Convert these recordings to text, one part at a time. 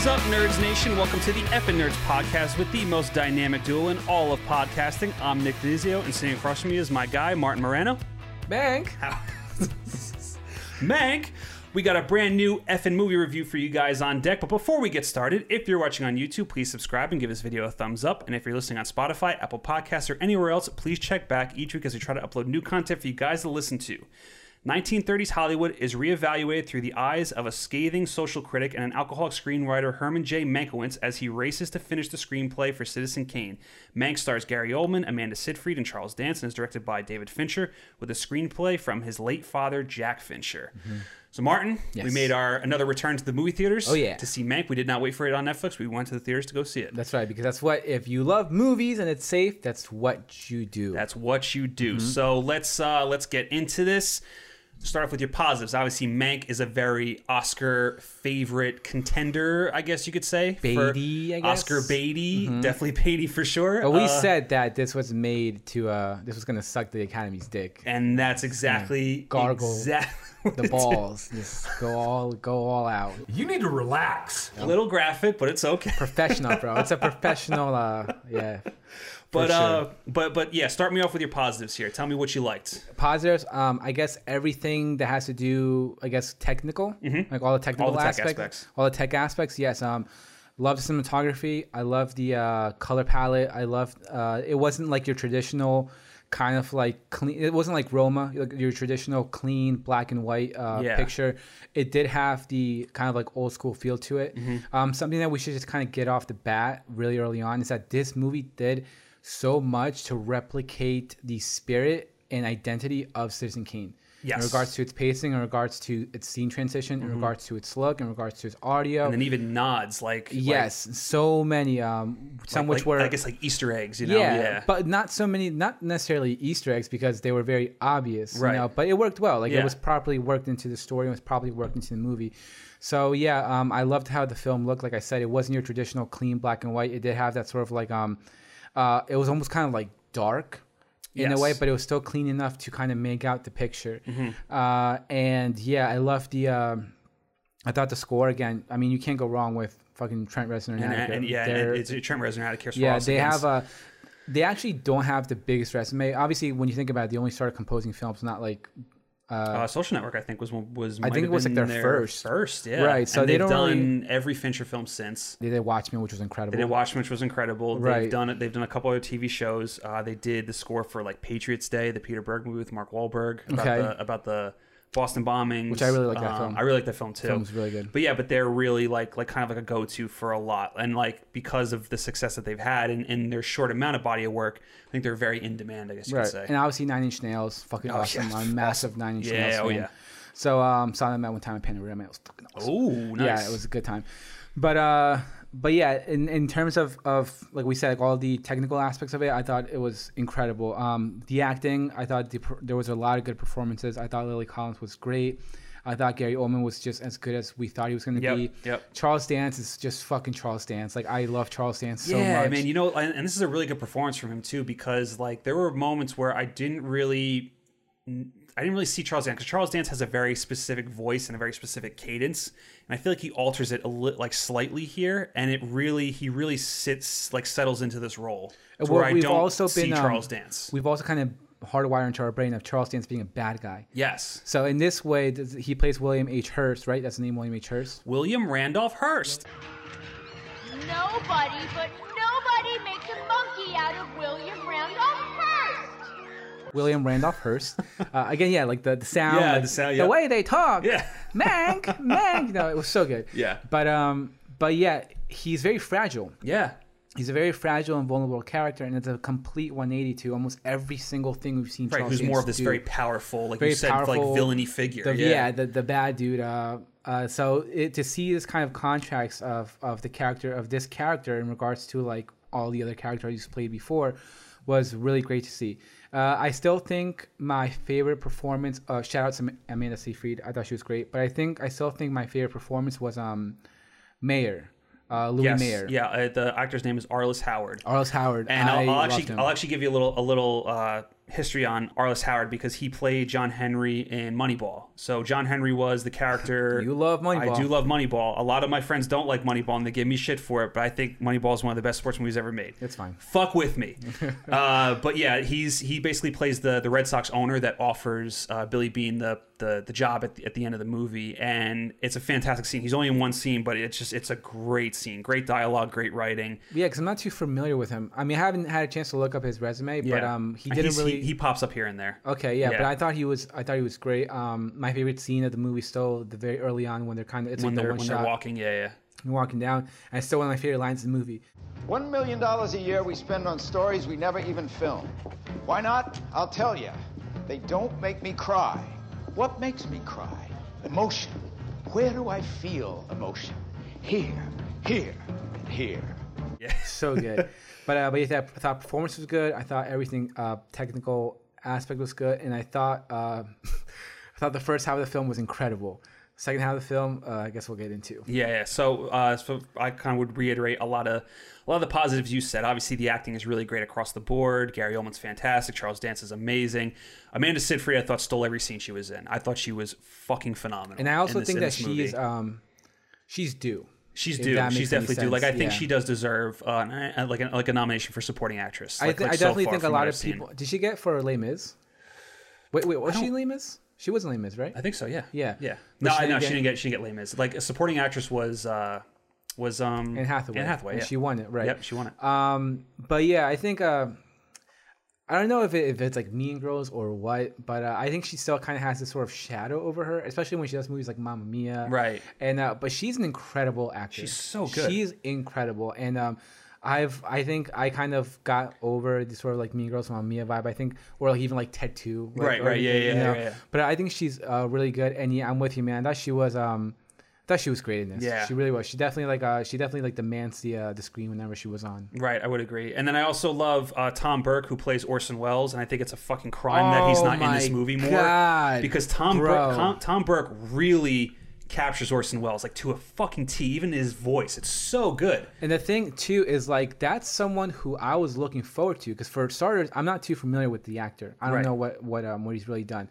is up, Nerds Nation? Welcome to the FN Nerds podcast with the most dynamic duo in all of podcasting. I'm Nick Dizio, and sitting across from me is my guy, Martin Moreno. Bank. Mank, we got a brand new effing movie review for you guys on deck. But before we get started, if you're watching on YouTube, please subscribe and give this video a thumbs up. And if you're listening on Spotify, Apple Podcasts, or anywhere else, please check back each week as we try to upload new content for you guys to listen to. 1930s Hollywood is reevaluated through the eyes of a scathing social critic and an alcoholic screenwriter, Herman J. Mankiewicz, as he races to finish the screenplay for Citizen Kane. Mank stars Gary Oldman, Amanda Seyfried, and Charles Dance, and is directed by David Fincher, with a screenplay from his late father, Jack Fincher. So, Martin, we made our another return to the movie theaters. Oh, yeah. to see Mank. We did not wait for it on Netflix. We went to the theaters to go see it. That's right, because that's what if you love movies and it's safe, that's what you do. That's what you do. Mm-hmm. So let's uh, let's get into this. Start off with your positives. Obviously, Mank is a very Oscar favorite contender, I guess you could say. Beatty, I guess? Mm-hmm. Oscar Beatty, definitely Beatty for sure. but we Uh, said that this was made to uh this was gonna suck the Academy's dick. and that's exactly Gargle exactly The balls. Just go all go all out. You need to relax. a little graphic, but it's okay. Professional, bro. It's a professional uh yeah. But sure. uh, but but yeah, start me off with your positives here. Tell me what you liked. Positives, um, I guess everything that has to do, I guess, technical, like all the technical Mm-hmm. All the aspects, aspects. all the tech aspects. Yes, um, love the cinematography. I love the uh, color palette. I love. Uh, it wasn't like your traditional kind of like clean. It wasn't like Roma, like your traditional clean black and white uh, Yeah. picture. It did have the kind of like old school feel to it. Mm-hmm. Um, something that we should just kind of get off the bat really early on is that this movie did so much to replicate the spirit and identity of Citizen Kane. Yes. In regards to its pacing, in regards to its scene transition, in regards to its look, in regards to its audio. Mm-hmm. And then even nods like yes, so many. Um, some like- which were I guess like Easter eggs. You know, yeah, yeah. but not so many, not necessarily Easter eggs because they were very obvious, Right. you know. But it worked well. Like Yeah. it was properly worked into the story. It was properly worked into the movie. So yeah, um, I loved how the film looked. Like I said, it wasn't your traditional clean black and white. It did have that sort of like um, uh, it was almost kind of like dark. In a way, but it was still clean enough to kind of make out the picture. Mm-hmm. Uh, and yeah, I love the. Um, I thought the score again. I mean, you can't go wrong with fucking Trent Reznor and, and, Atticus. and yeah, and it's Trent Reznor out of Care yeah, they have a. They actually don't have the biggest resume. Obviously, when you think about it, they only started composing films not like Uh, Social Network, I think, was was. I think it was, like, been their first. First, yeah. Right, so and they they've don't done every Fincher film since. they did Watchmen, which was incredible. They did Watchmen, which was incredible. They've done it. They've done a couple other TV shows. Uh, they did the score for like Patriots Day, the Peter Berg movie with Mark Wahlberg about Okay. the about the Boston bombings. Which I really like that Um, film. I really like that film too. Film was really good. But yeah, but they're really like like kind of like a go to for a lot, and like because of the success that they've had and, and their short amount of body of work, I think they're very in demand. I guess you right, could say. and obviously Nine Inch Nails, fucking awesome. yeah, I'm a massive Nine Inch Yeah, Nails oh, fan. yeah. So um, saw them at one time in Panorama. It was fucking awesome. Oh, nice. Yeah, it was a good time. But uh, but yeah, in, in terms of, of like we said, like all the technical aspects of it, I thought it was incredible. Um, the acting, I thought the, there was a lot of good performances. I thought Lily Collins was great. I thought Gary Oldman was just as good as we thought he was going to Yep, be. yep. Charles Dance is just fucking Charles Dance. Like I love Charles Dance so yeah, much. I mean, you know, and, and this is a really good performance from him too, because like there were moments where I didn't really, I didn't really see Charles Dance because Charles Dance has a very specific voice and a very specific cadence, and I feel like he alters it a li- like slightly here, and it really, he really sits like settles into this role. To Well, where I we've don't also see been, um, Charles Dance. We've also kind of hardwired into our brain of Charles Dance being a bad guy. Yes, So in this way, he plays William H. Hearst, right? That's the name, William H. Hearst. William Randolph Hearst. Nobody but nobody makes a monkey out of William Randolph Hearst. William Randolph Hearst. Uh, again, yeah, like the, the sound, Yeah, like, the sound, the way they talk. Yeah. Mank, Mank. You know, it was so good. Yeah. But um, but yeah, he's very fragile. Yeah, He's a very fragile and vulnerable character, and it's a complete 180 to almost every single thing we've seen. right. Charles Who's more of this do. very powerful, like Very you said, like villainy figure. The, yeah. yeah, the, the bad dude. Uh, uh, so it, to see this kind of contrast of, of the character of this character in regards to like all the other characters he's played before was really great to see. Uh, I still think my favorite performance. Uh, shout out to Amanda Seyfried. I thought she was great, but I think I still think my favorite performance was um, Mayer, uh, Louis yes, Mayer, yeah. Uh, the actor's name is Arliss Howard. Arliss Howard. And I I'll, I'll loved actually. I'll actually give you a little a little uh, history on Arliss Howard because he played John Henry in Moneyball. So John Henry was the character. You love Moneyball. I do love Moneyball. A lot of my friends don't like Moneyball and they give me shit for it, but I think Moneyball is one of the best sports movies ever made. It's fine. Fuck with me. uh, but yeah, he's he basically plays the the Red Sox owner that offers uh, Billy Beane the the, the job at the, at the end of the movie, and it's a fantastic scene. He's only in one scene, but it's just it's a great scene, great dialogue, great writing. Yeah, because I'm not too familiar with him. I mean, I haven't had a chance to look up his resume, but um, he didn't really. He, he pops up here and there. Okay, yeah, but I thought he was. I thought he was great. Um, my favorite scene of the movie still the very early on when they're kind of it's when like the they're one when shot they're walking, yeah, yeah. And walking down, and it's still one of my favorite lines in the movie. One million dollars a year we spend on stories we never even film. Why not? I'll tell you. They don't make me cry. What makes me cry? Emotion. Where do I feel emotion? Here, here, and here. Yeah. so good. But uh, but yeah, I thought performance was good. I thought everything uh, technical aspect was good, and I thought uh, I thought the first half of the film was incredible. Second half of the film, uh, I guess we'll get into. Yeah, yeah. So, uh, so I kind of would reiterate a lot of a lot of the positives you said. Obviously, the acting is really great across the board. Gary Oldman's fantastic. Charles Dance is amazing. Amanda Seyfried, I thought stole every scene she was in. I thought she was fucking phenomenal. And I also this- think that this she movie. is um, she's due. She's due. She's definitely due. Like I think yeah. she does deserve uh, like an, like a nomination for supporting actress. I, th- like I definitely far think a lot of seen. people. Did she get for Les Mis? Wait, wait, was she don't- Les Mis? She was Les Mis, right? I think so. Yeah. Yeah. Yeah. No, she no, she didn't get. She didn't get Les Mis. Like a supporting actress was uh was um Anne Hathaway. Anne Hathaway. and Yeah. she won it, right? Yep, she won it. Um, but yeah, I think uh, I don't know if, it, if it's like Mean Girls or what, but uh, I think she still kind of has this sort of shadow over her, especially when she does movies like Mamma Mia, Right. And uh, but she's an incredible actress. She's so good. She's incredible, and um, I've I think I kind of got over the sort of like Mean Girls Mamma Mia vibe. I think, or like even like Ted Two, like, Right, or, right, yeah, you yeah, know? yeah, yeah. But I think she's uh, really good, and yeah, I'm with you, man. I thought she was um. I thought she was great in this. Yeah. she really was. She definitely like uh, she definitely like demands the uh, the screen whenever she was on. Right, I would agree. And then I also love uh, Tom Burke, who plays Orson Welles, and I think it's a fucking crime that he's Oh not in this my movie more God, because Tom. Burke, Tom, Tom Burke really captures Orson Welles like to a fucking T. Even his voice, it's so good. And the thing too is like that's someone who I was looking forward to because for starters, I'm not too familiar with the actor. I don't Right. know what what um what he's really done,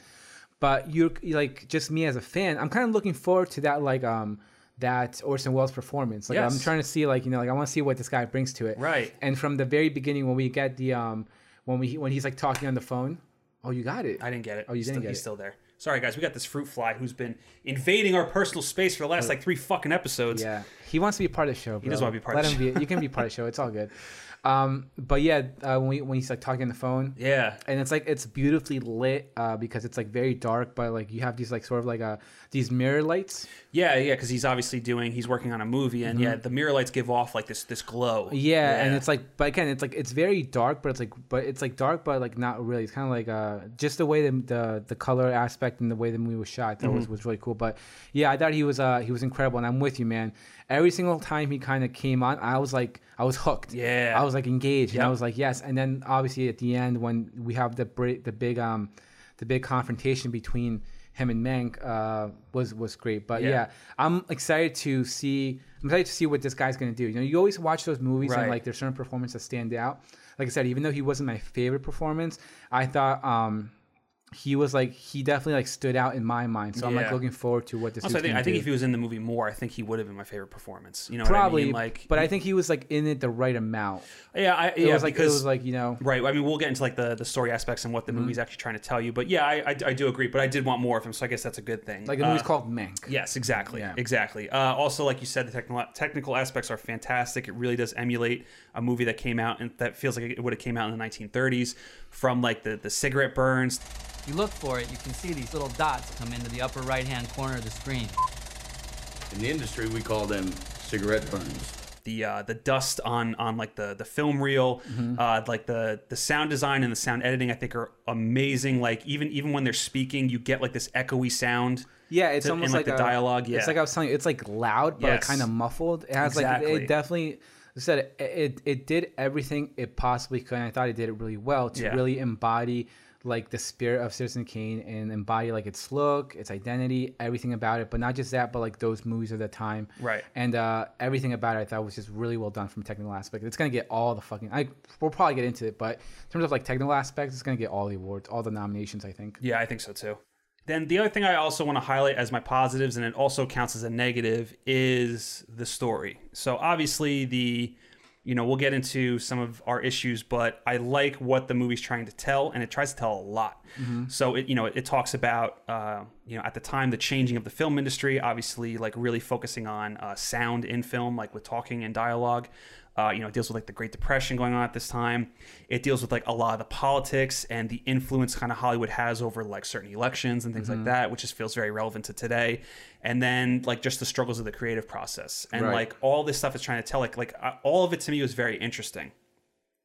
but you're like just me as a fan, I'm kind of looking forward to that like um that Orson Welles performance. Like I'm trying to see like you know like I want to see what this guy brings to it. Right. And from the very beginning when we get the um when we when he's like talking on the phone, oh you got it. I didn't get it. Oh, you he's didn't still, get He's it. still there. Sorry, guys. We got this fruit fly who's been invading our personal space for the last like three fucking episodes. Yeah, he wants to be part of the show. Bro. does wanna be part Let of the him be. You can be part of the show. It's all good. Um, but yeah, uh, when we, when he's like talking on the phone, Yeah. and it's like it's beautifully lit uh, because it's like very dark, but like you have these like sort of like uh these mirror lights. Yeah, yeah, because he's obviously doing, he's working on a movie, and yeah, the mirror lights give off like this this glow. Mm-hmm. Yeah, and it's like, but again, it's like it's very dark, but it's like, but it's like dark, but like not really. It's kind of like uh, just the way the, the the color aspect and the way the movie was shot that was, Mm-hmm. was really cool. But yeah, I thought he was uh he was incredible, and I'm with you, man. Every single time he kind of came on, I was like, I was hooked. Yeah. I was like engaged, and I was like, yes. And then obviously at the end when we have the the big um the big confrontation between him and Mank uh, was was great. But Yeah. yeah. I'm excited to see. I'm excited to see what this guy's gonna do. You know, you always watch those movies Right. and like there's certain performances that stand out. Like I said, even though he wasn't my favorite performance, I thought um he was like he definitely like stood out in my mind. So I'm like Yeah. looking forward to what this. Also, I dude's think gonna I think do. if he was in the movie more, I think he would have been my favorite performance. You know, probably, what I mean? Like, but I think he was like in it the right amount. yeah, I, It yeah, was like because it was like you know. Right. I mean, we'll get into like the, the story aspects and what Mm-hmm. the movie's actually trying to tell you. But yeah, I, I, I do agree. But I did want more of him, so I guess that's a good thing. Like the movie's Uh, called Mank. Yes, exactly. Yeah. Exactly. Uh, also, like you said, the technical technical aspects are fantastic. It really does emulate a movie that came out and that feels like it would have came out in the 1930s. From like the the cigarette burns, You look for it, you can see these little dots come into the upper right-hand corner of the screen. In the industry, we call them cigarette burns. the uh, the dust on on like the the film reel, Mm-hmm. uh, like the the sound design and the sound editing, I think are amazing. Like even even when they're speaking, you get like this echoey sound. Yeah, it's to- almost like, like, the a- dialogue, yeah. it's like I was telling you, it's like loud but Yes. kind of muffled. It has like Exactly. it definitely. Said it, it. It did everything it possibly could. And I thought it did it really well to Yeah. really embody like the spirit of Citizen Kane and embody like its look, its identity, everything about it. But not just that, but like those movies of the time, Right. And uh, everything about it, I thought was just really well done from a technical aspect. It's gonna get all the fucking. I we'll probably get into it, but in terms of like technical aspects, it's gonna get all the awards, all the nominations. I think. Yeah, I think so too. Then the other thing I also want to highlight as my positives, and it also counts as a negative, is the story. So obviously the, you know, we'll get into some of our issues, but I like what the movie's trying to tell, and it tries to tell a lot. So it, you know, it, it talks about, uh, you know, at the time the changing of the film industry, obviously like really focusing on uh, sound in film, like with talking and dialogue. Uh, you know, it deals with like the Great Depression going on at this time. It deals with like a lot of the politics and the influence kind of Hollywood has over like certain elections and things like that, which just feels very relevant to today. And then like just the struggles of the creative process and Right. like all this stuff is trying to tell like like uh, all of it to me was very interesting.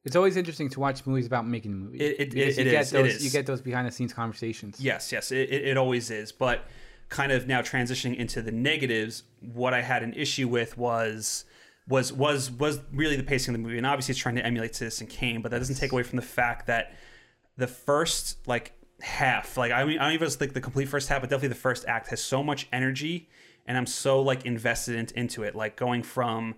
It's always interesting to watch movies about making a movie. It- it- it you get is, it those is. you get those behind the scenes conversations. Yes, yes, it, it always is. But kind of now transitioning into the negatives, what I had an issue with was was was was really the pacing of the movie, and obviously it's trying to emulate Citizen Kane, but that doesn't take away from the fact that the first like half, like I mean, I don't even think the complete first half, but definitely the first act has so much energy, and I'm so like invested in, into it, like going from,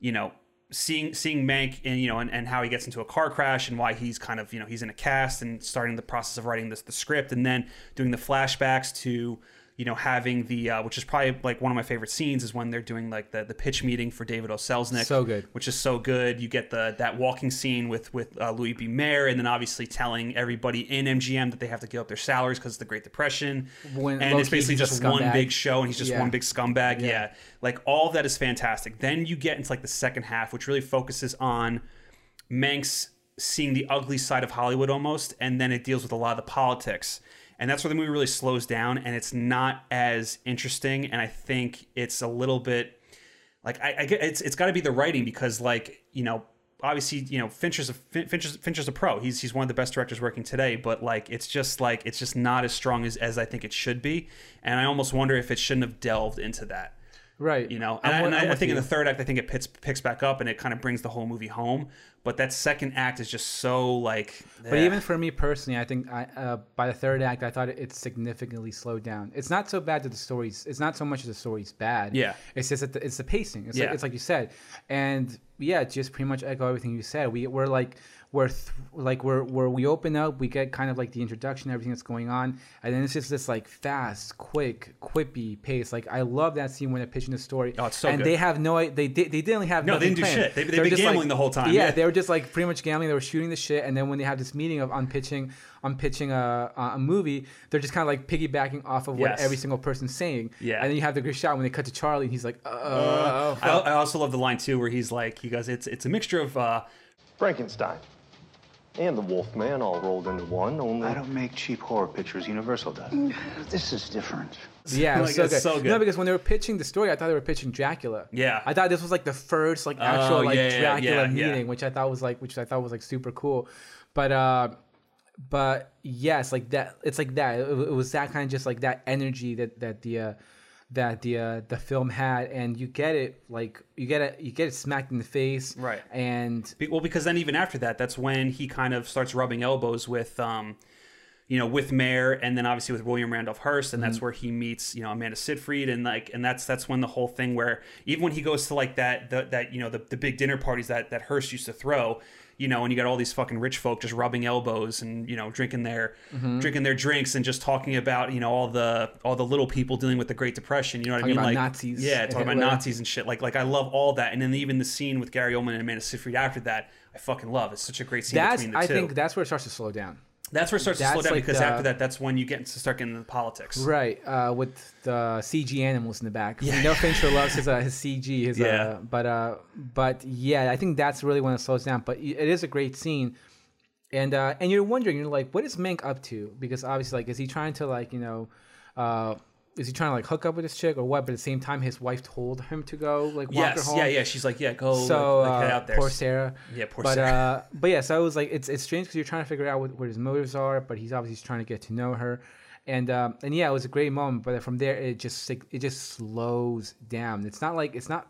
you know. Seeing seeing Mank and you know and, and how he gets into a car crash and why he's kind of you know he's in a cast and starting the process of writing this the script and then doing the flashbacks to you know having the uh, which is probably like one of my favorite scenes is when they're doing like the the pitch meeting for David O. Selznick So good. which is so good. You get the that walking scene with with uh, Louis B. Mayer, and then obviously telling everybody in MGM that they have to give up their salaries because of the Great Depression. When and it's basically just one big show, and he's just Yeah. one big scumbag. Yeah. Yeah. like all that is fantastic. Then you get into like the second half, which really focuses on Mank's seeing the ugly side of Hollywood almost, and then it deals with a lot of the politics. And that's where the movie really slows down, and it's not as interesting. And I think it's a little bit like I, I get it's it's got to be the writing because like you know obviously you know Fincher's a Fin- Fincher's, Fincher's a pro. He's he's one of the best directors working today, but like it's just like it's just not as strong as as I think it should be. And I almost wonder if it shouldn't have delved into that Right. you know I'm and, I, and I'm I, think in the third act i think it picks, picks back up and it kind of brings the whole movie home but that second act is just so like But eh. even for me personally, I think I, uh, by the third act, I thought it, it significantly slowed down. It's not so bad that the story's. It's not so much that the story's bad. Yeah. It's just that the, it's the pacing. It's Yeah. like it's like you said, and yeah, just pretty much echo everything you said. We we're like we're th- like we're where we open up, we get kind of like the introduction, everything that's going on, and then it's just this like fast, quick, quippy pace. Like I love that scene when they're pitching the story. Oh, it's so and good. they have no, they did, they didn't have No, they nothing didn't do planned. shit. They- they've They're been just, like- gambling the whole time. Yeah, Yeah. they were just like pretty much gambling. They were shooting the shit, and then when they have this meeting of on pitching on pitching a, a movie, they're just kind of like piggybacking off of what Yes. every single person's saying. Yeah. and then you have the good shot when they cut to Charlie, and he's like, uh, I, I also love the line too where he's like he goes it's it's a mixture of uh Frankenstein. And the Wolfman all rolled into one, only. I don't make cheap horror pictures. Universal does. This is different. Yeah, Like, so, good. so good. No, because when they were pitching the story, I thought they were pitching Dracula. Yeah. I thought this was like the first like actual Oh, like yeah, yeah, Dracula yeah, meeting, yeah. which I thought was like which I thought was like super cool. But uh but yes, like that it's like that. It, it was that kind of just like that energy that that the uh that the uh, the film had and you get it like you get it you get it smacked in the face Right. and Well, because then even after that, that's when he kind of starts rubbing elbows with, um, you know, with Mayer, and then obviously with William Randolph Hearst, and Mm-hmm. that's where he meets, you know, Amanda Seyfried, and like, and that's that's when the whole thing where even when he goes to like that the, that you know the, the big dinner parties that that Hearst used to throw. You know, and you got all these fucking rich folk just rubbing elbows and you know drinking their Mm-hmm. drinking their drinks and just talking about you know all the all the little people dealing with the Great Depression. You know what Talking I mean? about like Nazis Yeah, talking about Nazis and shit. Like like I love all that, and then even the scene with Gary Oldman and Amanda Seyfried after that, I fucking love. It's such a great scene that's between the I two. think that's where it starts to slow down. That's where it starts to slow down like because the- after that, that's when you get to start getting into politics. Right, uh, with the CG animals in the back. Yeah. know Fincher loves his uh, his CG. His, Yeah. uh, but uh, but yeah, I think that's really when it slows down. But it is a great scene, and uh, and you're wondering, you're like, what is Mank up to? Because obviously, like, is he trying to like you know, uh, is he trying to like hook up with this chick or what? But at the same time, his wife told him to go like walk her Yes, home. yeah, yeah. She's like, yeah, go, So like, like, head uh, out there. poor Sarah. Yeah, poor but, Sarah. Uh, but yeah, so it was like it's it's strange because you're trying to figure out what, what his motives are, but he's obviously trying to get to know her, and um, and yeah, it was a great moment. But from there, it just like, it just slows down. It's not like it's not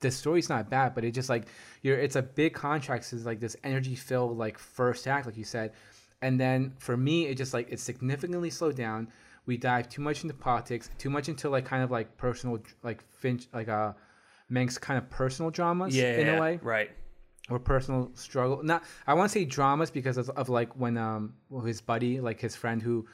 the story's not bad, but it just like you're it's a big contrast. It's like this energy filled like first act, like you said. and then for me, it just like it significantly slowed down. We dive too much into politics, too much into like kind of like personal, like Finch, like uh, Mank's kind of personal dramas Yeah, in a way right. or personal struggle. Not I want to say dramas because of, of like when um his buddy, like his friend who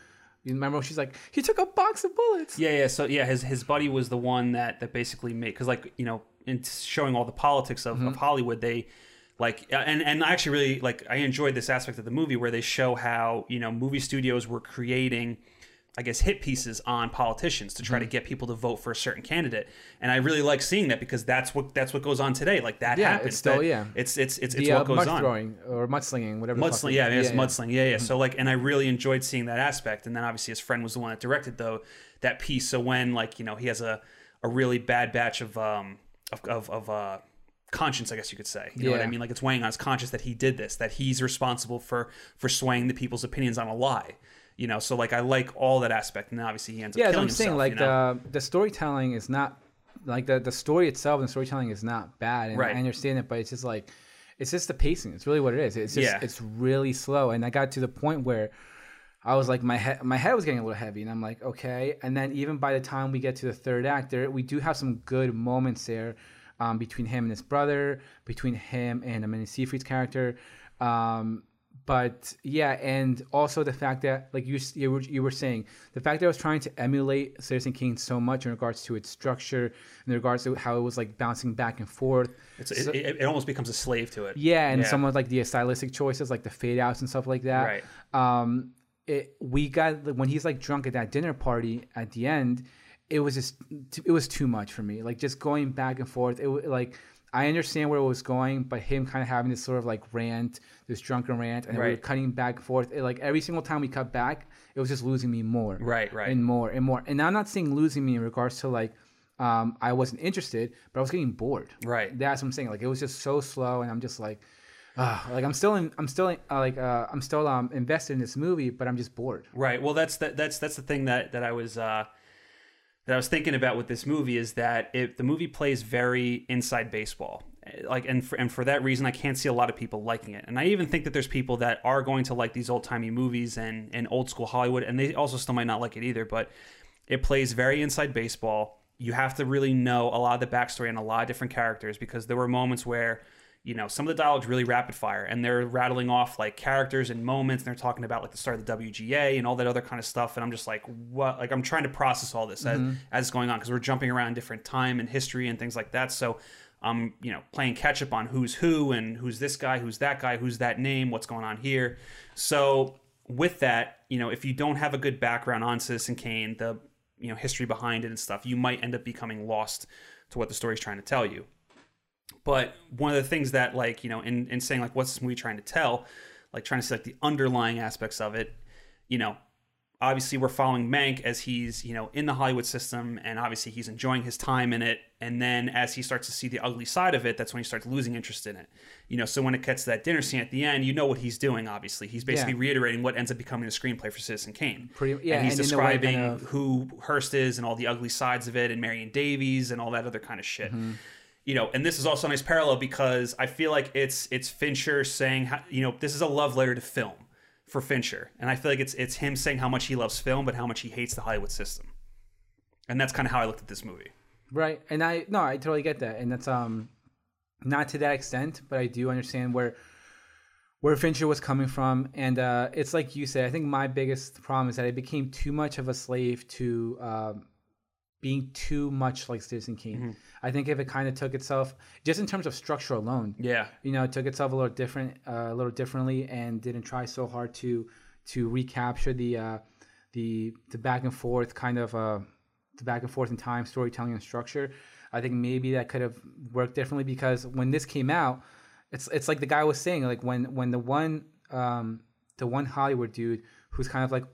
you remember she's like he took a box of bullets. Yeah, yeah. So yeah, his his buddy was the one that that basically made because like you know in showing all the politics of, Mm-hmm. of Hollywood, they like and and I actually really like I enjoyed this aspect of the movie where they show how you know movie studios were creating. I guess hit pieces on politicians to try to Mm-hmm. get people to vote for a certain candidate, and I really like seeing that because that's what that's what goes on today. Like that Yeah, happens. it's still- that- yeah. It's it's it's, it's what uh, goes mud on. throwing or mudslinging, whatever. the Mudsling, it- yeah, it's yeah. mudsling, yeah, yeah. So like, and I really enjoyed seeing that aspect. And then obviously his friend was the one that directed though that piece. So when like you know he has a a really bad batch of um of of, of uh conscience, I guess you could say. You know what I mean? Like it's weighing on his conscience that he did this, that he's responsible for for swaying the people's opinions on a lie. You know, so like I like all that aspect, and obviously he ends up Yeah, killing I'm saying. himself. Like you know? the the storytelling is not like the the story itself and the storytelling is not bad, and Right. I understand it, but it's just like it's just the pacing. It's really what it is. It's just Yeah. it's really slow, and I got to the point where I was like my head my head was getting a little heavy, and I'm like okay. And then even by the time we get to the third act, there we do have some good moments there. Um, between him and his brother, between him and Amanda Seyfried's character, um, but yeah, and also the fact that, like you you were, you were saying, the fact that I was trying to emulate Citizen Kane so much in regards to its structure, in regards to how it was like bouncing back and forth. it's, it, it, it almost becomes a slave to it. Yeah, and Yeah. some of like the stylistic choices, like the fade outs and stuff like that. Right. Um, it, we got when he's like drunk at that dinner party at the end, it was just it was too much for me. Like just going back and forth. It like I understand where it was going, but him kind of having this sort of like rant, this drunken rant, and we were cutting back and forth. It, like every single time we cut back, it was just losing me more. Right, right. And more and more. And I'm not saying losing me in regards to like um, I wasn't interested, but I was getting bored. Right. That's what I'm saying. Like it was just so slow, and I'm just like, uh, like I'm still in, I'm still in, uh, like uh, I'm still um, invested in this movie, but I'm just bored. Right. Well, that's that, that's that's the thing that that I was uh, that I was thinking about with this movie is that it, the movie plays very inside baseball. Like and for, and for that reason, I can't see a lot of people liking it. And I even think that there's people that are going to like these old timey movies and and old school Hollywood, and they also still might not like it either. But it plays very inside baseball. You have to really know a lot of the backstory and a lot of different characters because there were moments where you know some of the dialogue's really rapid fire and they're rattling off like characters and moments and they're talking about like the start of the WGA and all that other kind of stuff and I'm just like what? Like I'm trying to process all this as, mm-hmm. as it's going on because we're jumping around different time and history and things like that so I'm you know playing catch up on who's who and who's this guy who's that guy who's that name what's going on here. So with that you know if you don't have a good background on Citizen Kane the you know history behind it and stuff you might end up becoming lost to what the story's trying to tell you but one of the things that like you know in, in saying like what's this movie trying to tell like trying to see like the underlying aspects of it you know obviously we're following mank as he's you know in the hollywood system and obviously he's enjoying his time in it. And then as he starts to see the ugly side of it that's when he starts losing interest in it. You know so when it gets to that dinner scene at the end you know what he's doing obviously. He's basically Yeah. reiterating what ends up becoming the screenplay for citizen kane. Pretty- yeah, and he's and describing kind of- who hearst is and all the ugly sides of it and marion davies and all that other kind of shit mm-hmm. You know, and this is also a nice parallel because I feel like it's it's Fincher saying, how, you know, this is a love letter to film for Fincher, and I feel like it's it's him saying how much he loves film, but how much he hates the Hollywood system, and that's kind of how I looked at this movie. Right. And I no, I totally get that. And that's um not to that extent, but I do understand where where Fincher was coming from. And uh it's like you said, I think my biggest problem is that I became too much of a slave to um being too much like Citizen Kane. Mm-hmm. I think if it kind of took itself just in terms of structure alone, Yeah, you know, it took itself a little different, uh, a little differently, and didn't try so hard to to recapture the uh, the the back and forth kind of uh, the back and forth in time, storytelling and structure. I think maybe that could have worked differently because when this came out, it's it's like the guy was saying, like when when the one um, the one Hollywood dude who's kind of like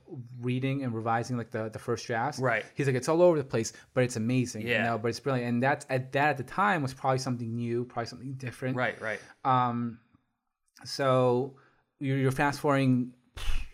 reading and revising like the the first drafts, Right. He's like, it's all over the place, but it's amazing, you Yeah. know, but it's brilliant, and that's at that at the time was probably something new, probably something different, right, right. um, so you're, you're fast forwarding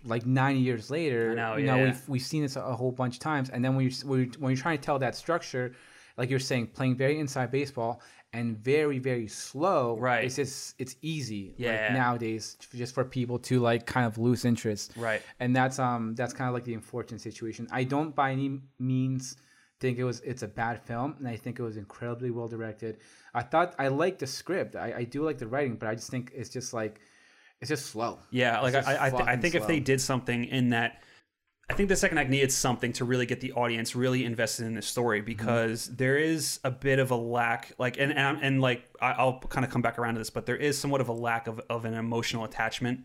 like nine years later. I know, you know, yeah. we've we've seen this a, whole bunch of times, and then when you're, when you're trying to tell that structure, like you're saying, playing very inside baseball, and very very slow, Right. It's just it's easy, Yeah. like nowadays, just for people to like kind of lose interest, Right. And that's um that's kind of like the unfortunate situation. I don't by any means think it was it's a bad film, and I think it was incredibly well directed. I thought I liked the script. I, I do like the writing, but I just think it's just like it's just slow. Yeah, like I, I, I, th- I think if they did something in that, I think the second act needed something to really get the audience really invested in Mm-hmm. story because there is a bit of a lack, like, and and, and like I- I'll kind of come back around to this, but there is somewhat of a lack of, of an emotional attachment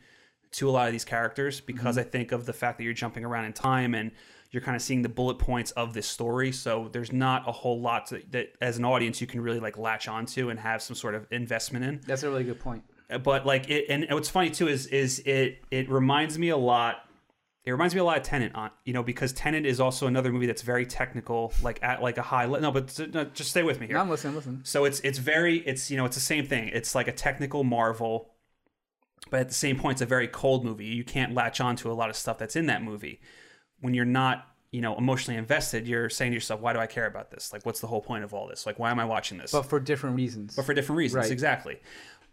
to a lot of these characters because Mm-hmm. I think of the fact that you're jumping around in time and you're kind of seeing the bullet points of this story. So there's not a whole lot to, that as an audience you can really like latch onto and have some sort of investment in That's a really good point. but like it and what's funny too is is it it reminds me a lot it reminds me a lot of Tenet on uh, you know because Tenet is also another movie that's very technical like at like a high level. no but no, just stay with me here No, I'm listening. Listen. so it's it's very it's you know it's the same thing it's like a technical marvel but at the same point it's a very cold movie you can't latch on to a lot of stuff that's in that movie when you're not you know emotionally invested you're saying to yourself why do I care about this like what's the whole point of all this like why am I watching this But for different reasons. but for different reasons Right. exactly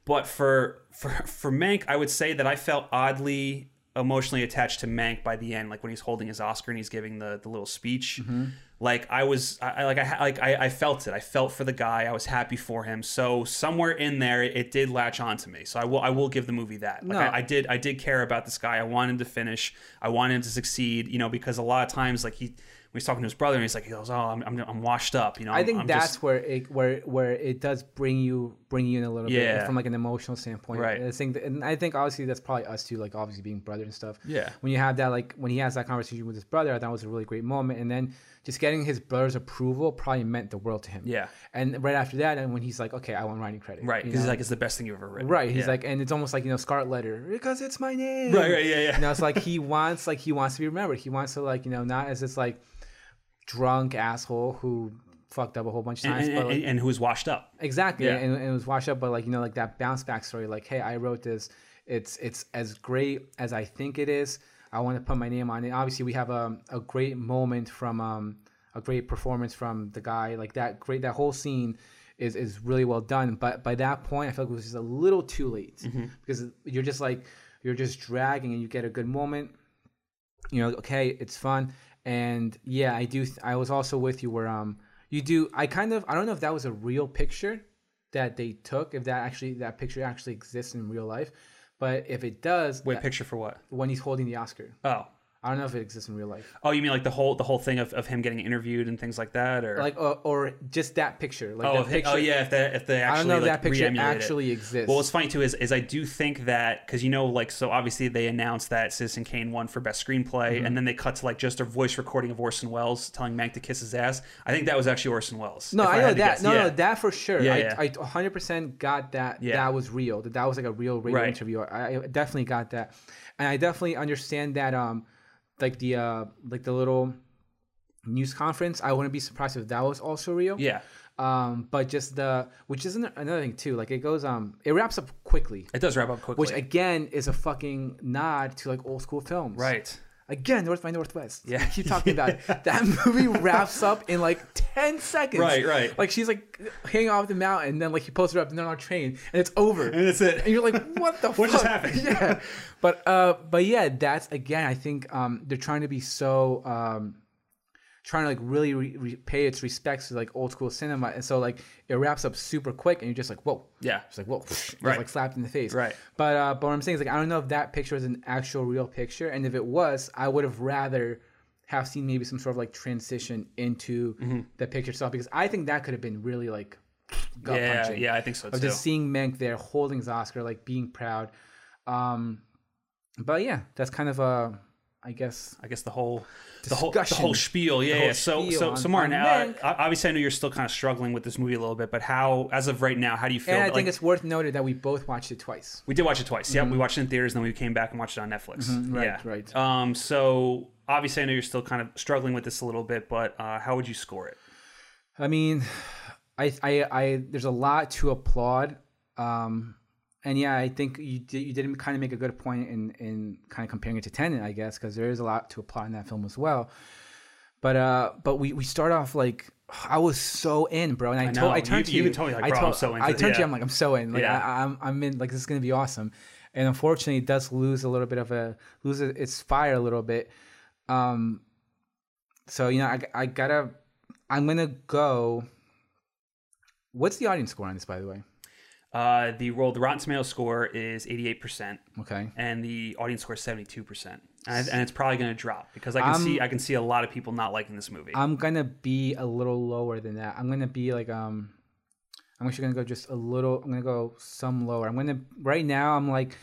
but for for for mank i would say that i felt oddly emotionally attached to mank by the end like when he's holding his oscar and he's giving the the little speech. Mm-hmm. like i was i like i like I, I felt it. I felt for the guy. I was happy for him. So somewhere in there it, did latch on to me. So i will i will give the movie that. Like No. I, I did i did care about this guy. I wanted him to finish. I wanted him to succeed you know because a lot of times like he he's talking to his brother and he's like he goes oh i'm, I'm, I'm washed up you know I think I'm that's just- where it where where it does bring you bring you in a little Yeah. bit from like an emotional standpoint. Right. I think that, and I think obviously that's probably us too, like obviously being brothers and stuff. Yeah. When you have that like when he has that conversation with his brother, I thought it was a really great moment. And then just getting his brother's approval probably meant the world to him. Yeah. And right after that, and when he's like, okay, I want writing credit. Right, because he's like, it's the best thing you've ever written. Right. He's Yeah. like, and it's almost like you know, Scarlet Letter because it's my name. Right, right, yeah, yeah. You know, it's like he wants, like he wants to be remembered. He wants to, like you know, not as this like drunk asshole who fucked up a whole bunch of and, times, and, but like, and, and who was washed up. exactly, Yeah. and, and it was washed up. But like you know, like that bounce back story. Like, hey, I wrote this. It's it's as great as I think it is. I want to put my name on it. Obviously, we have a a great moment from um a great performance from the guy. Like that great that whole scene is is really well done. But by that point, I felt like it was just a little too late Mm-hmm. because you're just like you're just dragging, and you get a good moment. You know, okay, it's fun, and yeah, I do. I was also with you where um you do. I kind of I don't know if that was a real picture that they took, if that actually that picture actually exists in real life, but if it does, Wait, that- picture for what? when he's holding the Oscar, Oh, I don't know if it exists in real life. oh, you mean like the whole the whole thing of, of him getting interviewed and things like that, or Like or, or just that picture, like oh, that picture. oh yeah, if they if they actually I don't know if like, that picture re-emulate it. actually exists. Well, what's funny too is, is I do think that because you know like so obviously they announced that Citizen Kane won for best screenplay, Mm-hmm. and then they cut to like just a voice recording of Orson Welles telling Mank to kiss his ass. I think that was actually Orson Welles. No, I know that. No, yeah. no, that for sure. Yeah, I, yeah. I 100% got that. Yeah. That was real. That that was like a real radio Right. interview. I, I definitely got that, and I definitely understand that. Um, like the uh, like the little news conference. I wouldn't be surprised if that was also real. yeah, Um, but just the which is an- another thing too. Like it goes um, it wraps up quickly, it does wrap up quickly. which again is a fucking nod to like old school films. right. Again, North by Northwest. Yeah. Yeah. keep talking about it. That movie wraps up in like 10 seconds. Right, right. Like she's like hanging off the mountain, and then like he pulls her up, and they're on a train, and it's over. And that's it. And you're like, what the What fuck? just happened? Yeah. But uh but yeah, that's again, I think um they're trying to be so um trying to like really re- re- pay its respects to like old school cinema and so like it wraps up super quick and you're just like whoa Yeah. it's like whoa just Right. like slapped in the face Right. but uh but what i'm saying is like i don't know if that picture is an actual real picture and if it was i would have rather have seen maybe some sort of like transition into Mm-hmm. the picture itself because i think that could have been really like gut Yeah, punching yeah, I think so of too. just seeing Mank there holding his Oscar, like being proud. Um, but yeah, that's kind of a, I guess. I guess the whole the whole the whole spiel. Yeah, whole yeah. So spiel so so Martin, uh, obviously I know you're still kind of struggling with this movie a little bit, but how as of right now, how do you feel? And I like, think it's worth noted that we both watched it twice. we did watch it twice. Yeah, we watched it in theaters, and then we came back and watched it on Netflix. Mm-hmm. right, yeah. right. Um, so obviously I know you're still kind of struggling with this a little bit, but uh, how would you score it? I mean, I, I, I, there's a lot to applaud. Um, and yeah, I think you did, you did kind of make a good point in, in kind of comparing it to Tenet, I guess, because there is a lot to applaud in that film as well. But uh, but we we start off like I was so in, bro. And I, I told. I turned You- to you you. even told me, like, I bro, I'm told, so into I turned to you. I'm like, I'm so in. Like Yeah. I, I'm I'm in. Like this is gonna be awesome. And unfortunately, it does lose a little bit of a lose its fire a little bit. Um, so you know, I I gotta. I'm gonna go. What's the audience score on this, by the way? Uh, the roll, the Rotten Tomato score is 88%, Okay. and the audience score is 72%. And, and it's probably going to drop because I can see I can see a lot of people not liking this movie. I'm gonna be a little lower than that. I'm gonna be like um, I'm actually gonna go just a little. I'm gonna go some lower. I'm gonna right now. I'm like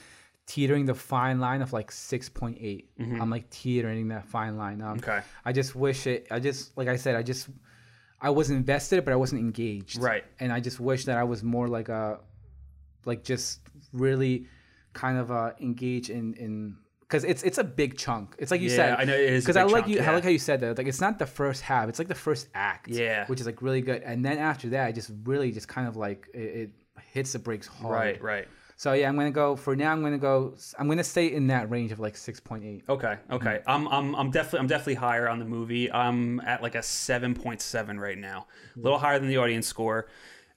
teetering the fine line of like 6.8. I'm like teetering that fine line. Um, Mm-hmm. Okay. I just wish it. I just like I said. I just I was invested, but I wasn't engaged. Right. And I just wish that I was more like a like just really kind of uh engaged in in because it's it's a big chunk. It's like you Yeah, said. I know it is Because I like chunk, you. I like how you said that. Like it's not the first half. It's like the first act. Yeah. Which is like really good, and then after that, it just really just kind of like it, it hits the brakes hard. right, right. So yeah, I'm gonna go for now. I'm gonna go. I'm gonna stay in that range of like six point eight. Okay, okay. Mm-hmm. I'm I'm I'm definitely I'm definitely higher on the movie. I'm at like a 7.7 right now. A little higher than the audience score.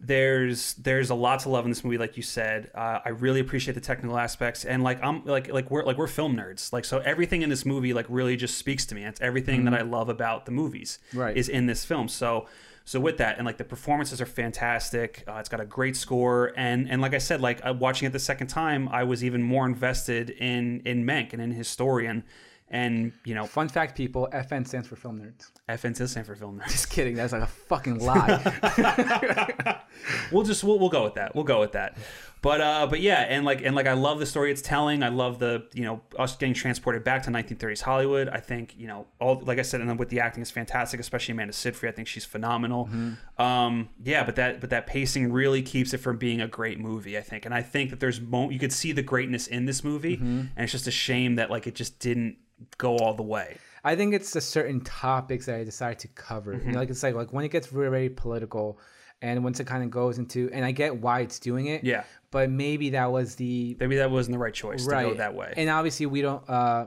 There's there's a lot to love in this movie, like you said. Uh, I really appreciate the technical aspects, and like I'm like like we're like we're film nerds. Like so, everything in this movie like really just speaks to me. It's everything that I love about the movies Mm-hmm. Right. is in this film. So so with that, and like the performances are fantastic. Uh, it's got a great score, and and like I said, like uh, watching it the second time, I was even more invested in in Mank and in his story, and and you know, Fun fact, people. FN stands for film nerds. FN does stand for film nerds. Just kidding. That's like a fucking lie. we'll just we'll, we'll go with that. We'll go with that. But uh, but yeah, and like and like I love the story it's telling. I love the you know us getting transported back to 1930s Hollywood. I think you know all like I said, and then with the acting is fantastic, especially Amanda Seyfried. I think she's phenomenal. Um, yeah, but that but that pacing really keeps it from being a great movie. I think, and I think that there's mo- you could see the greatness in this movie, and it's just a shame that like it just didn't go all the way. I think it's the certain topics that I decided to cover. Mm-hmm. You know, like it's like like when it gets very very political, and once it kind of goes into, and I get why it's doing it. Yeah. But maybe that was the Maybe that wasn't the right choice to go that way. And obviously, we don't. uh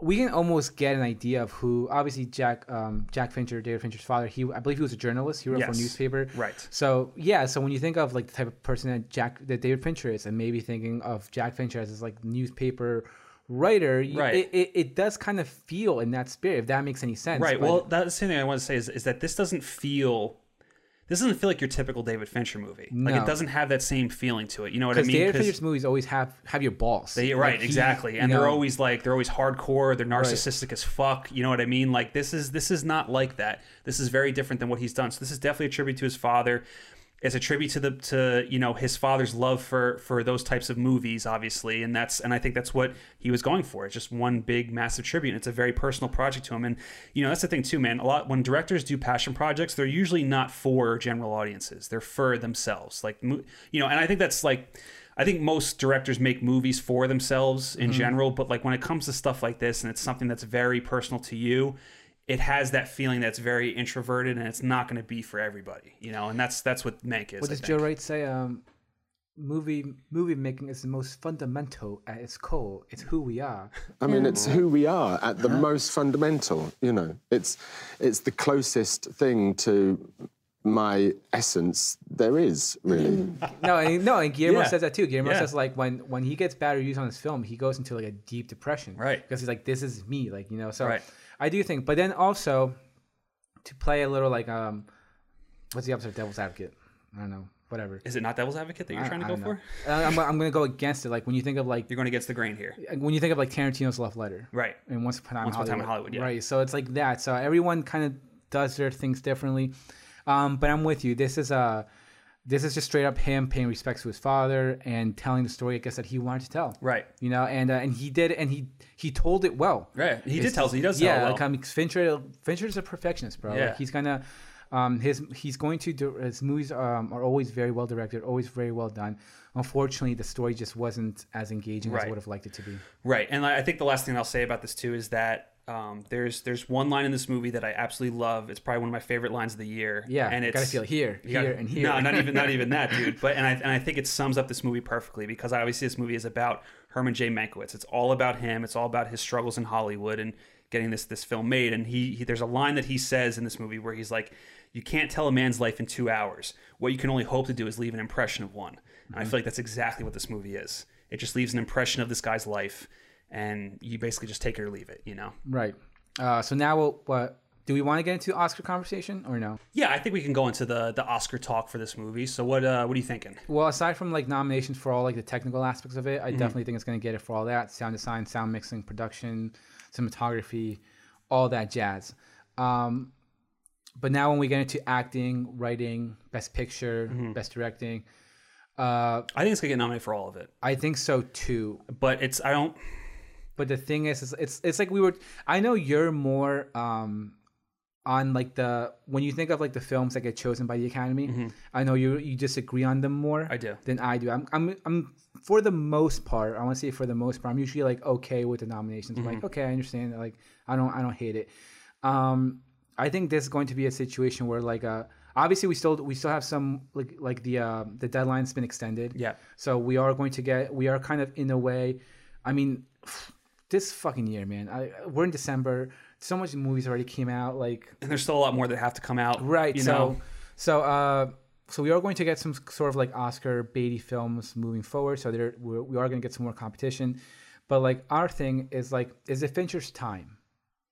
We can almost get an idea of who. Obviously, Jack um, Jack Fincher, David Fincher's father. He, I believe, he was a journalist. He wrote for a newspaper. Right. So yeah. So when you think of like the type of person that Jack that David Fincher is, and maybe thinking of Jack Fincher as this like newspaper writer, Right. It, it, it does kind of feel in that spirit. If that makes any sense. Right. But- Well, that's the same thing I want to say is, is that this doesn't feel. This doesn't feel like your typical David Fincher movie. Like it doesn't have that same feeling to it. You know what I because mean? David Fincher's movies always have have your balls. they, Like, right, he- exactly, and they're know, always like they're always hardcore. They're narcissistic as fuck. You know what I mean? Like this is this is not like that. This is very different than what he's done. So this is definitely a tribute to his father. It's a tribute to the to you know his father's love for for those types of movies, obviously, and that's and I think that's what he was going for. It's just one big massive tribute. It's a very personal project to him, and you know that's the thing too, man. A lot when directors do passion projects, they're usually not for general audiences. They're for themselves, like you know, and I think that's like. I think most directors make movies for themselves in mm-hmm. general, but like when it comes to stuff like this and it's something that's very personal to you, it has that feeling that's very introverted and it's not going to be for everybody, you know, and that's that's what Mank is. What I does. Joe Wright say? Um, movie movie making is the most fundamental at its core. It's who we are. I mean, it's who we are at the most fundamental. You know, it's it's the closest thing to my essence there is, really. No, and, no, and Guillermo Yeah. says that too. Guillermo Yeah. says like when when he gets bad reviews on his film, he goes into like a deep depression. Right. Because he's like, this is me, like you know. So Right. I do think, but then also to play a little like um, what's the opposite of devil's advocate? I don't know. Whatever. Is it not Devil's Advocate that you're I- trying to I go for? Uh, I'm, I'm going to go against it. Like when you think of like You're going against the grain here. when you think of like Tarantino's Love Letter, Right. and Once Upon a Time, Once in Upon Time Hollywood, Hollywood, yeah. right? So it's like that. So everyone kind of does their things differently. Um, but I'm with you. This is uh, this is just straight up him paying respects to his father and telling the story, I guess, that he wanted to tell. Right. You know, and uh, and he did, and he he told it well. Right. He did It's- tell he does tell Yeah, well. like I mean, Fincher Fincher's a perfectionist, bro. Yeah. Like, he's gonna. Um, his he's going to his movies um, are always very well directed, always very well done. Unfortunately, the story just wasn't as engaging as I would have liked it to be. Right, and I think the last thing I'll say about this too is that um, there's there's one line in this movie that I absolutely love. It's probably one of my favorite lines of the year. Yeah, and it's gotta feel here, you gotta- here, and here. No, not even not even that, dude. But and I and I think it sums up this movie perfectly because obviously this movie is about Herman J. Mankiewicz. It's all about him. It's all about his struggles in Hollywood and getting this this film made. And he, he there's a line that he says in this movie where he's like, "You can't tell a man's life in two hours. What you can only hope to do is leave an impression of one." And I feel like that's exactly what this movie is. It just leaves an impression of this guy's life, and you basically just take it or leave it. You know. Right. Uh, so now, we'll, what do we want to get into Oscar conversation or no? Yeah, I think we can go into the the Oscar talk for this movie. So what uh, what are you thinking? Well, aside from like nominations for all like the technical aspects of it, I Mhm. definitely think it's going to get it for all that sound design, sound mixing, production, cinematography, all that jazz. Um, but now when we get into acting, writing, best picture, Mhm. best directing, uh, I think it's gonna get nominated for all of it. I think so too. But it's I don't. But the thing is, is it's it's like we were. I know you're more um, on like the when you think of like the films that get chosen by the Academy. I know you you disagree on them more. Mm-hmm. I do. Than I do. I'm I'm I'm for the most part. I want to say for the most part. I'm usually like okay with the nominations. I'm like okay, I understand. Like I don't I don't hate it. Um, I think this is going to be a situation where like uh obviously we still we still have some like like the uh, the deadline's been extended. Yeah. So we are going to get we are kind of in a way. I mean, this fucking year, man. I we're in December. So much movies already came out. Like And there's still a lot more that have to come out. right. You so know. so uh so we are going to get some sort of like Oscar baity films moving forward. So there we're, we are going to get some more competition. But like our thing is like, is it Fincher's time?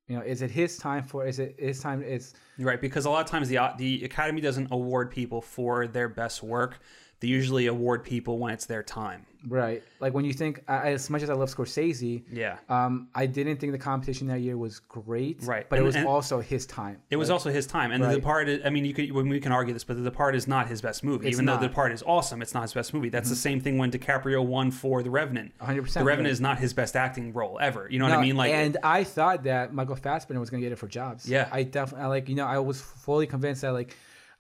You know, is it his time for? Is it his time? Is Right, because a lot of times the the Academy doesn't award people for their best work. They usually award people when it's their time. Right. Like when you think, as much as I love Scorsese, Yeah. um, I didn't think the competition that year was great. Right. But it was also his time. It was also his time, and The Right. Departed. I mean, you could when we can argue this, but The Departed is not his best movie. It's Even though not. Mm-hmm. The Departed is awesome, it's not his best movie. That's the same thing when DiCaprio won for The Revenant. 100%, The Revenant right. is not his best acting role ever. You know what I mean? Like, and I thought that Michael Fassbender was going to get it for Jobs. Yeah. I definitely like. You know, I was fully convinced that like.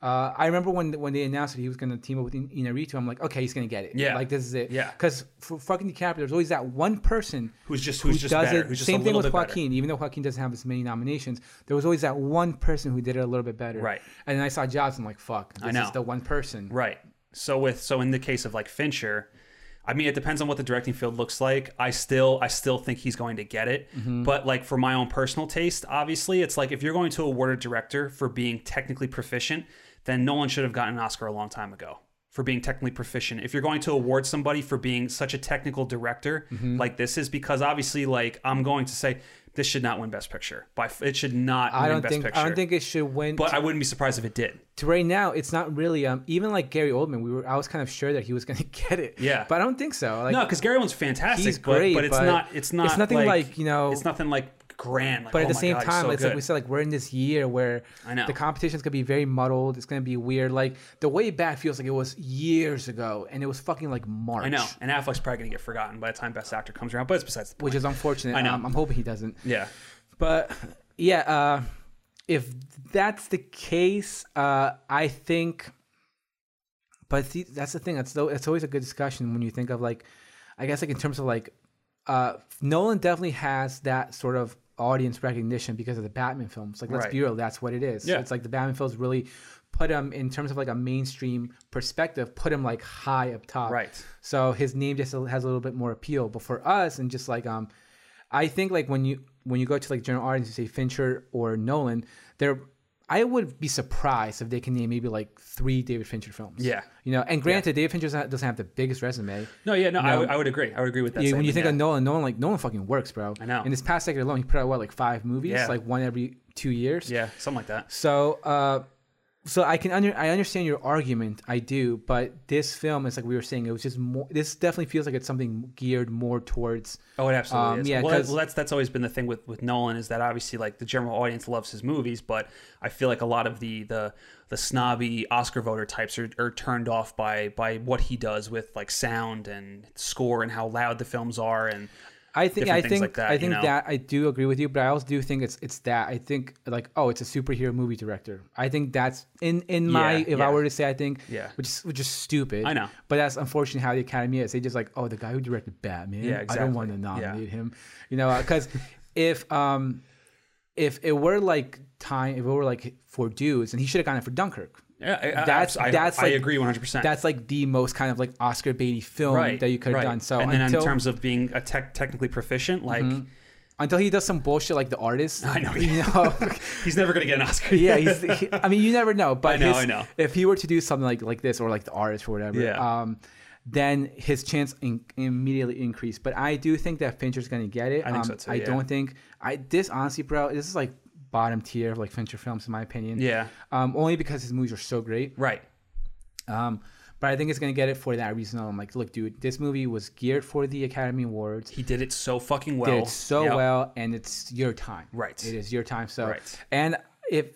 Uh, I remember when when they announced that he was going to team up with In- Inarritu, I'm like, okay, he's going to get it. Yeah. like this is it. Yeah. because for fucking DiCaprio, there's always that one person Who's just- who just does better, it. who's Same thing with bit better. Joaquin. Even though Joaquin doesn't have as many nominations, there was always that one person who did it a little bit better. Right. And then I saw Jobs, I'm like, fuck, this I know is the one person. Right. So with so in the case of like Fincher, I mean it depends on what the directing field looks like. I still I still think he's going to get it. Mhm. But like for my own personal taste, obviously it's like if you're going to award a director for being technically proficient, then Nolan should have gotten an Oscar a long time ago for being technically proficient. If you're going to award somebody for being such a technical director Mhm. like this is because obviously like I'm going to say this should not win best picture. By it should not I win don't best think picture. I don't think it should win. but I wouldn't be surprised if it did. to right now, it's not really um even like Gary Oldman. We were I was kind of sure that he was going to get it. Yeah. but I don't think so. Like, no, because Gary Oldman's fantastic, he's but, great, but it's but not. It's not. it's nothing like, you know- It's nothing like grand. Like, but at oh the same God, time, so it's like we said, like we're in this year where I know. the competition's gonna be very muddled. It's gonna be weird. Like the way back feels like it was years ago, and it was fucking like March. I know, and Affleck's probably gonna get forgotten by the time Best Actor comes around. But it's besides the point. which is unfortunate. I know. Um, I'm hoping he doesn't. Yeah. But yeah, uh, if that's the case, uh, I think. But see, that's the thing. That's it's always a good discussion when you think of like, I guess like in terms of like, uh, Nolan definitely has that sort of audience recognition because of the Batman films. Like, let's Right. be real, that's what it is. Yeah. It's like the Batman films really put him in terms of like a mainstream perspective, put him like high up top. Right. So his name just has a little bit more appeal. But for us, and just like um, I think like when you when you go to like general audience, you say Fincher or Nolan, there. I would be surprised if they can name maybe like three David Fincher films. Yeah. you know. And granted, David Fincher doesn't have the biggest resume. No, yeah, no, You I know? would, I would agree. I would agree with that. Yeah, when you think yeah. of Nolan, Nolan like Nolan fucking works, bro. I know. In this past decade alone, he put out what like five movies, Yeah. like one every two years. yeah, something like that. So, uh, so I can under I understand your argument, I do, but this film is like we were saying, it was just more. This definitely feels like it's something geared more towards. Oh, it absolutely um, is. Yeah, well, well, that's that's always been the thing with with Nolan is that obviously like the general audience loves his movies, but I feel like a lot of the the the snobby Oscar voter types are, are turned off by by what he does with like sound and score and how loud the films are and I think I think like that, I you think know? that I do agree with you, but I also do think it's it's that I think like oh it's a superhero movie director. I think that's in in my Yeah, if yeah. I were to say I think Yeah. which is which is stupid. I know. but that's unfortunately how the Academy is. They just like oh the guy who directed Batman. Yeah, exactly. I don't want to Yeah. nominate him. You know because if um if it were like time if it were like for dudes and he should have gone it for Dunkirk Yeah, I, That's I, that's I, like, I agree 100. percent That's like the most kind of like Oscar baity film right that you could have right. done. So and then until, in terms of being a tech, technically proficient, like until he does some bullshit like the artist, I know, you know. he's never gonna get an Oscar. yeah, he's, he- I mean, you never know. But I know, his- I know. If he were to do something like like this or like the artist or whatever, Yeah. um, then his chance in, immediately increase. But I do think that Fincher's gonna get it. I think um, so too, I yeah. don't think I this honestly, bro. This is like bottom tier of like Fincher films in my opinion. Yeah. Um, only because his movies are so great. right. Um, but I think it's gonna get it for that reason. I'm like, look, dude, this movie was geared for the Academy Awards. He did it so fucking well. did it so Yep. well, and it's your time. Right. It is your time. So, Right. and if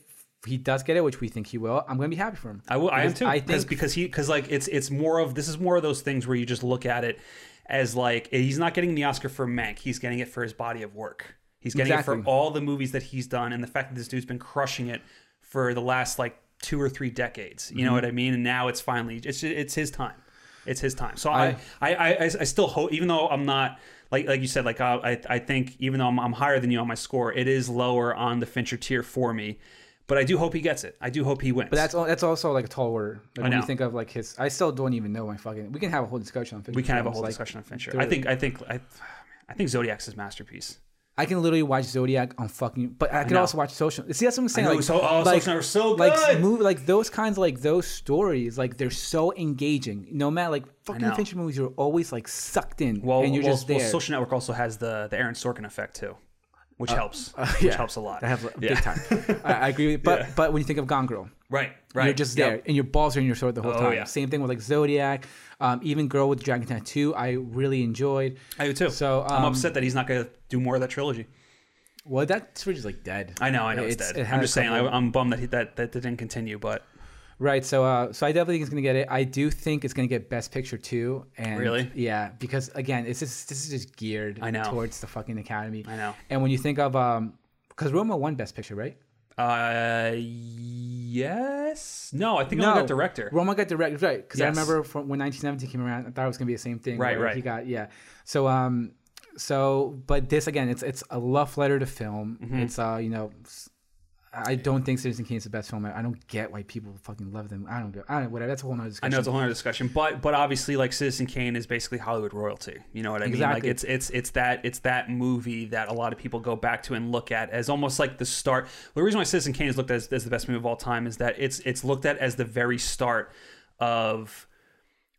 he does get it, which we think he will, I'm gonna be happy for him. I will. I am too. I think because he because like it's it's more of this is more of those things where you just look at it as like he's not getting the Oscar for Mank. He's getting it for his body of work. He's getting it for all the movies that he's done and the fact that this dude's been crushing it for the last like two or three decades. You Mm-hmm. know what I mean? And now it's finally it's it's his time. It's his time. So I I I, I, I still hope even though I'm not. Like, like you said, like uh, I, I think even though I'm, I'm higher than you on my score, it is lower on the Fincher tier for me. But I do hope he gets it. I do hope he wins. But that's that's also like a tall order. Like when know. you think of like his, I still don't even know my fucking. We can have a whole discussion on. Fincher we can have a films, whole like, discussion on Fincher. I think I think I, I think Zodiac's his masterpiece. I can literally watch Zodiac on fucking, but I can know. also watch Social. See, that's what I'm saying. know, like, so- oh, like, Social Network's so like, good. Movie, like those kinds, like those stories, like they're so engaging. No matter, like fucking. Fincher movies, you're always like sucked in, Well, and you're well, just there. well, Social Network also has the the Aaron Sorkin effect too, which helps. Uh, which yeah, helps a lot. That has a Yeah. big time. I, I agree. With, but Yeah. but when you think of Gone Girl, Right, right. you're just Yep. there, and your balls are in your throat the whole Oh, time. yeah. Same thing with like Zodiac, um, even Girl with Dragon Tattoo. I really enjoyed. I do too. So I'm um, upset that he's not going to do more of that trilogy. Well, that trilogy is like dead. I know, I know it's, It's- dead. it I'm just saying, I, I'm bummed that he, that that didn't continue. But Right. So, uh, so I definitely think it's gonna get it. I do think it's gonna get Best Picture too. And Really? Yeah, because again, it's just this is just geared I know. towards the fucking Academy. I know. And when you think of um, because Roma won Best Picture, right? uh, yes, no, I think I only got director. Roma got director, right? Because I remember from when 1917 came around, I thought it was gonna be the same thing. Right, right. He got yeah. So um, so but this again, it's it's a love letter to film. Mm-hmm. It's uh, you know. I don't think Citizen Kane is the best film. I don't get why people fucking love them. I don't get. I don't. Whatever. That's a whole nother I know it's a whole other discussion, but but obviously, like Citizen Kane is basically Hollywood royalty. You know what I mean? Like Exactly. it's it's it's that it's that movie that a lot of people go back to and look at as almost like the start. The reason why Citizen Kane is looked at as, as the best movie of all time is that it's it's looked at as the very start of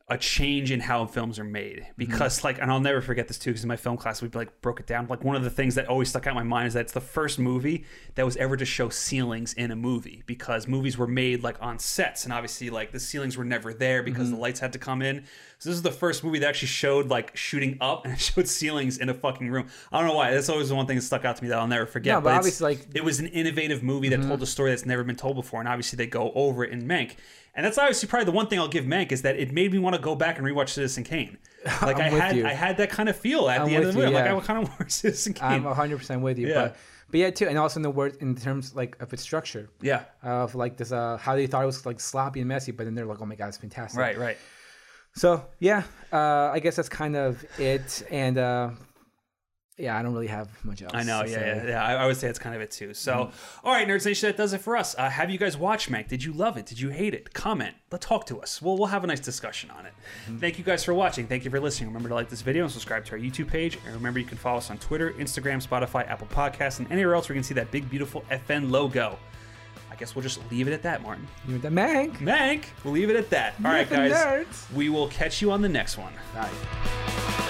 a change in how films are made. Mm-hmm. Because like and I'll never forget this too because in my film class we like broke it down. Like one of the things that always stuck out in my mind is that it's the first movie that was ever to show ceilings in a movie because movies were made like on sets. And obviously like the ceilings were never there because mm-hmm. the lights had to come in so this is the first movie that actually showed like shooting up and it showed ceilings in a fucking room I don't know why that's always the one thing that stuck out to me that I'll never forget No, but it's- obviously, like- it was an innovative movie that told a story that's never been told before, and obviously they go over it in Mank. And that's obviously probably the one thing I'll give Mank is that it made me want to go back and rewatch Citizen Kane. Like I had, you. I had that kind of feel at I'm the end of the movie. you, I'm yeah. like, I kind of want Citizen Kane. I'm 100 percent with you. Yeah. But but yeah, too, and also in the word in terms like of its structure. yeah, Of like this, uh, how they thought it was like sloppy and messy, but then they're like, oh my god, it's fantastic. right, right. So yeah, uh, I guess that's kind of it. And uh, yeah, I don't really have much else. I know, yeah, yeah, yeah. I, I would say it's kind of it too. So, Mm-hmm. all right, Nerds Nation, that does it for us. Uh, have you guys watched Mank? Did you love it? Did you hate it? Comment. Let's talk to us. We'll, we'll have a nice discussion on it. Mm-hmm. Thank you guys for watching. Thank you for listening. Remember to like this video and subscribe to our YouTube page. And remember, you can follow us on Twitter, Instagram, Spotify, Apple Podcasts, and anywhere else where you can see that big, beautiful FN logo. I guess we'll just leave it at that, Martin. You with the Mank. Mank, we'll leave it at that. All right, guys. nerds. We will catch you on the next one. Bye.